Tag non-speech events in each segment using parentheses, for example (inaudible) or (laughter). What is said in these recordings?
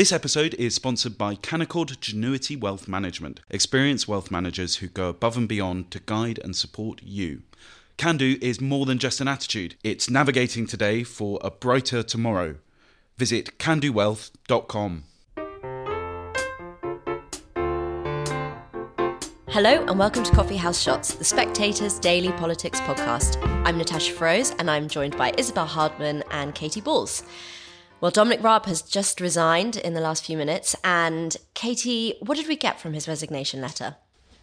This episode is sponsored by Canaccord Genuity Wealth Management, experienced wealth managers who go above and beyond to guide and support you. Can do is more than just an attitude, it's navigating today for a brighter tomorrow. Visit candowealth.com. Hello and welcome to Coffee House Shots, the Spectator's daily politics podcast. I'm Natasha Feroze and I'm joined by Isabel Hardman and Katy Balls. Well, Dominic Raab has just resigned in the last few minutes. And Katy, what did we get from his resignation letter?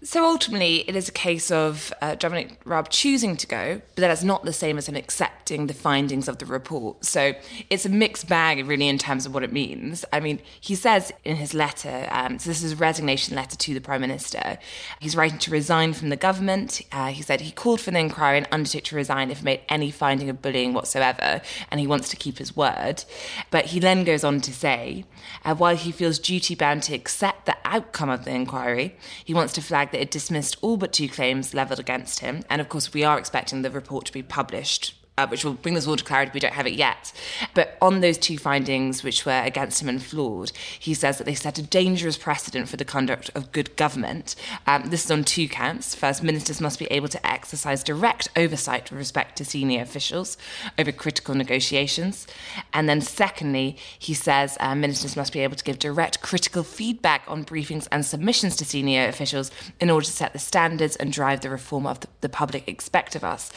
So ultimately, it is a case of uh, Dominic Raab choosing to go, but that's not the same as him accepting the findings of the report. So it's a mixed bag, really, in terms of what it means. I mean, he says in his letter, um, so this is a resignation letter to the Prime Minister, he's writing to resign from the government. Uh, he said he called for the inquiry and undertook to resign if made any finding of bullying whatsoever, and he wants to keep his word. But he then goes on to say, uh, while he feels duty bound to accept the outcome of the inquiry, he wants to flag that it dismissed all but two claims levelled against him. And of course, we are expecting the report to be published uh, which will bring this all to clarity. We don't have it yet. But on those two findings, which were against him and flawed, he says that they set a dangerous precedent for the conduct of good government. Um, this is on two counts. First, ministers must be able to exercise direct oversight with respect to senior officials over critical negotiations. And then, secondly, he says uh, ministers must be able to give direct critical feedback on briefings and submissions to senior officials in order to set the standards and drive the reform of the, the public expect of us.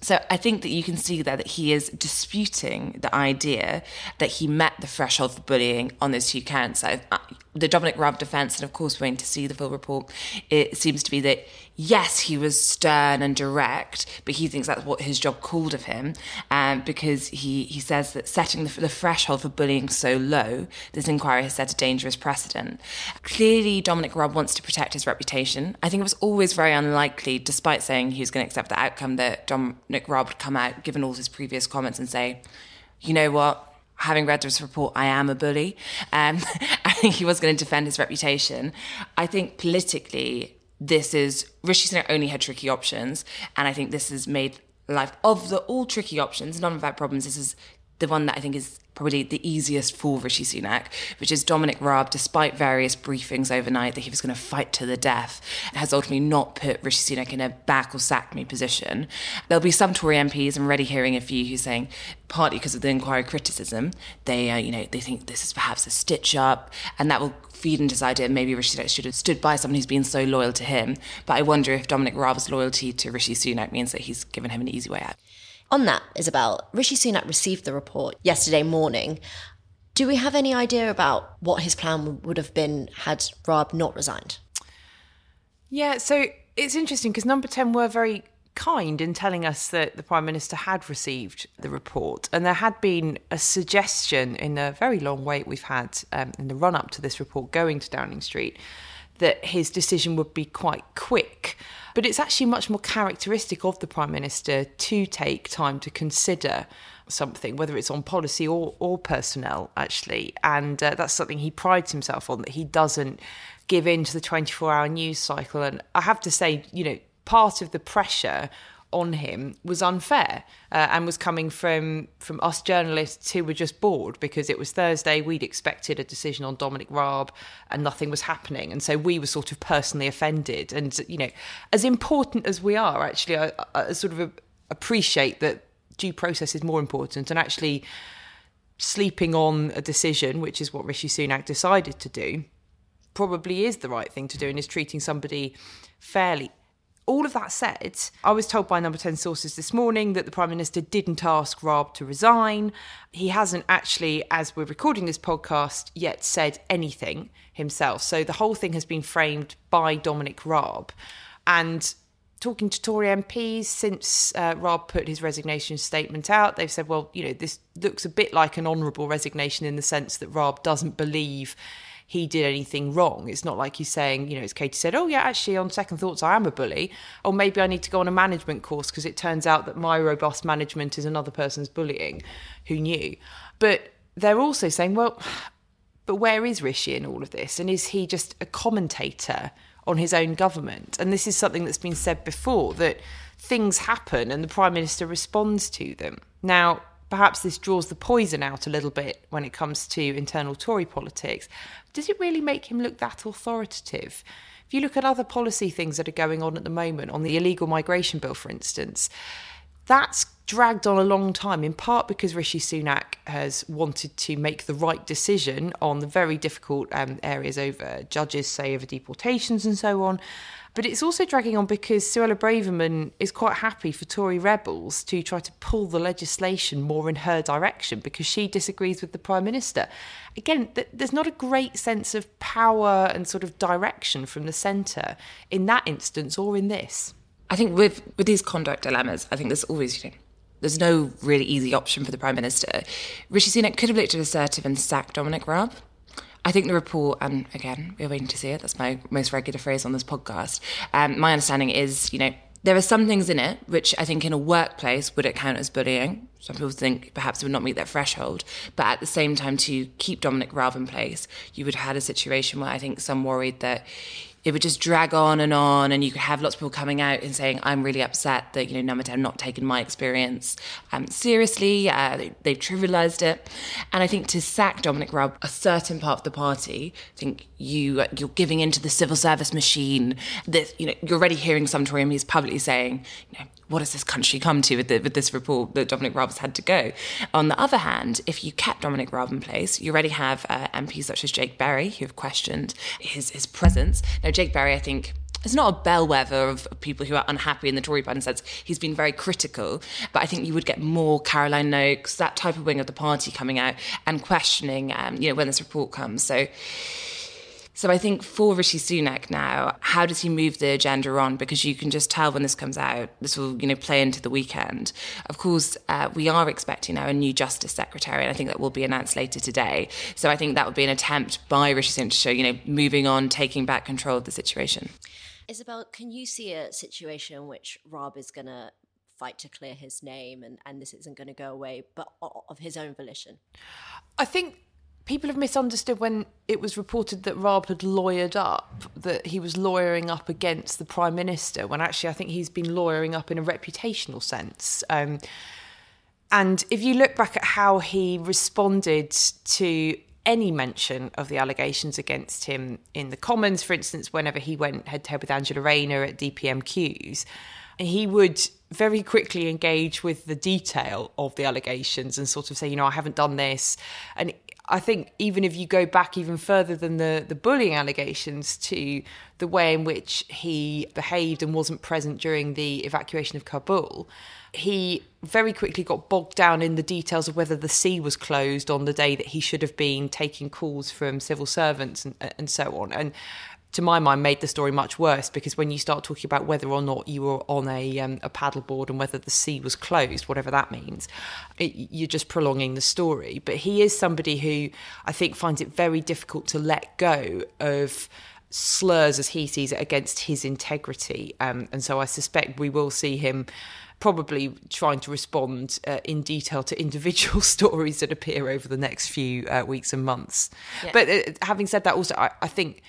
So I think that you can see there that he is disputing the idea that he met the threshold for bullying on those two counts. The Dominic Raab defence, and of course, we're waiting to see the full report, it seems to be that yes, he was stern and direct, but he thinks that's what his job called of him, um, because he, he says that setting the, the threshold for bullying so low, this inquiry has set a dangerous precedent. Clearly, Dominic Raab wants to protect his reputation. I think it was always very unlikely, despite saying he was going to accept the outcome, that Dominic Raab would come out, given all his previous comments, and say, you know what? having read this report, I am a bully. Um, (laughs) I think he was going to defend his reputation. I think politically, this is Rishi Sunak only had tricky options, and I think this has made life of the all tricky options, none of our problems. This is the one that I think is probably the easiest for Rishi Sunak, which is Dominic Raab, despite various briefings overnight that he was going to fight to the death, has ultimately not put Rishi Sunak in a back or sack me position. There'll be some Tory MPs, I'm already hearing a few who's saying, partly because of the inquiry criticism, they, uh, you know, they think this is perhaps a stitch up, and that will feed into this idea maybe Rishi Sunak should have stood by someone who's been so loyal to him. But I wonder if Dominic Raab's loyalty to Rishi Sunak means that he's given him an easy way out. On that, Isabel, Rishi Sunak received the report yesterday morning. Do we have any idea about what his plan would have been had Raab not resigned? Yeah, so it's interesting because Number 10 were very kind in telling us that the Prime Minister had received the report. And there had been a suggestion in the very long wait we've had um, in the run up to this report going to Downing Street that his decision would be quite quick. But it's actually much more characteristic of the Prime Minister to take time to consider something, whether it's on policy or, or personnel, actually. And uh, that's something he prides himself on, that he doesn't give in to the 24 hour news cycle. And I have to say, you know, part of the pressure on him was unfair uh, and was coming from from us journalists who were just bored because it was Thursday we'd expected a decision on Dominic Raab and nothing was happening. And so we were sort of personally offended. And you know as important as we are actually I, I sort of appreciate that due process is more important. And actually sleeping on a decision which is what Rishi Sunak decided to do probably is the right thing to do and is treating somebody fairly all of that said, I was told by number 10 sources this morning that the Prime Minister didn't ask Raab to resign. He hasn't actually, as we're recording this podcast, yet said anything himself. So the whole thing has been framed by Dominic Raab. And talking to Tory MPs since uh, Raab put his resignation statement out, they've said, well, you know, this looks a bit like an honourable resignation in the sense that Raab doesn't believe he did anything wrong. It's not like he's saying, you know, as Katy said, oh, yeah, actually, on second thoughts, I am a bully. Or maybe I need to go on a management course because it turns out that my robust management is another person's bullying. Who knew? But they're also saying, well, but where is Rishi in all of this? And is he just a commentator on his own government? And this is something that's been said before that things happen and the Prime Minister responds to them. Now, perhaps this draws the poison out a little bit when it comes to internal Tory politics. Does it really make him look that authoritative? If you look at other policy things that are going on at the moment, on the illegal migration bill, for instance, that's dragged on a long time, in part because Rishi Sunak has wanted to make the right decision on the very difficult um, areas over judges, say, over deportations and so on. But it's also dragging on because Suella Braverman is quite happy for Tory rebels to try to pull the legislation more in her direction because she disagrees with the Prime Minister. Again, th- there's not a great sense of power and sort of direction from the centre in that instance or in this. I think with, with these conduct dilemmas, I think there's always, you know, there's no really easy option for the Prime Minister. Rishi Sunak could have looked at assertive and sacked Dominic Raab. I think the report, and again, we're waiting to see it. That's my most regular phrase on this podcast. Um, my understanding is, you know, there are some things in it which I think in a workplace would it count as bullying. Some people think perhaps would not meet that threshold. But at the same time, to keep Dominic Raab in place, you would have had a situation where I think some worried that it would just drag on and on and you could have lots of people coming out and saying i'm really upset that you know number 10 not taken my experience um, seriously uh, they, they've trivialized it and i think to sack dominic raab a certain part of the party i think you you're giving into the civil service machine that you know you're already hearing some Tory MPs publicly saying you know what has this country come to with, the, with this report that Dominic Raab has had to go? On the other hand, if you kept Dominic Raab in place, you already have uh, MPs such as Jake Berry who have questioned his, his presence. Now, Jake Berry, I think, is not a bellwether of people who are unhappy in the Tory party sense he's been very critical, but I think you would get more Caroline Nokes, that type of wing of the party coming out and questioning, um, you know, when this report comes. So so I think for Rishi Sunak now, how does he move the agenda on? Because you can just tell when this comes out, this will you know play into the weekend. Of course, uh, we are expecting now a new Justice Secretary, and I think that will be announced later today. So I think that would be an attempt by Rishi Sunak to show you know moving on, taking back control of the situation. Isabel, can you see a situation in which Raab is going to fight to clear his name and, and this isn't going to go away, but of his own volition? I think people have misunderstood when it was reported that Raab had lawyered up, that he was lawyering up against the Prime Minister, when actually I think he's been lawyering up in a reputational sense. Um, and if you look back at how he responded to any mention of the allegations against him in the Commons, for instance, whenever he went head to head with Angela Rayner at DPMQs, he would very quickly engage with the detail of the allegations and sort of say, you know, I haven't done this. And I think even if you go back even further than the, the bullying allegations to the way in which he behaved and wasn't present during the evacuation of Kabul, he very quickly got bogged down in the details of whether the sea was closed on the day that he should have been taking calls from civil servants and, and so on. And to my mind, made the story much worse because when you start talking about whether or not you were on a, um, a paddleboard and whether the sea was closed, whatever that means, it, you're just prolonging the story. But he is somebody who I think finds it very difficult to let go of slurs as he sees it against his integrity. Um, and so I suspect we will see him probably trying to respond uh, in detail to individual (laughs) stories that appear over the next few uh, weeks and months. Yeah. But uh, having said that, also, I, I think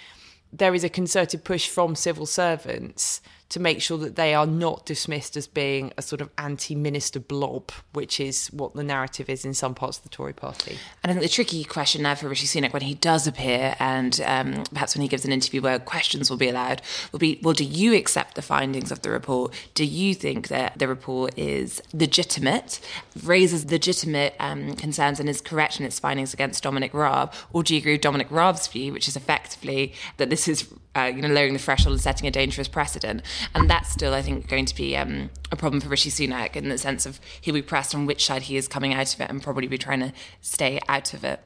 there is a concerted push from civil servants to make sure that they are not dismissed as being a sort of anti-minister blob, which is what the narrative is in some parts of the Tory party. And I think the tricky question now for Rishi Sunak when he does appear, and um, perhaps when he gives an interview where questions will be allowed, will be, well, do you accept the findings of the report? Do you think that the report is legitimate, raises legitimate um, concerns and is correct in its findings against Dominic Raab? Or do you agree with Dominic Raab's view, which is effectively that this is uh, you know, lowering the threshold and setting a dangerous precedent. And that's still, I think, going to be um, a problem for Rishi Sunak in the sense of he'll be pressed on which side he is coming out of it and probably be trying to stay out of it.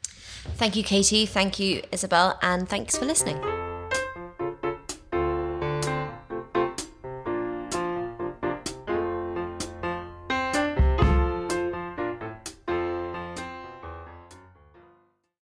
Thank you, Katy. Thank you, Isabel. And thanks for listening.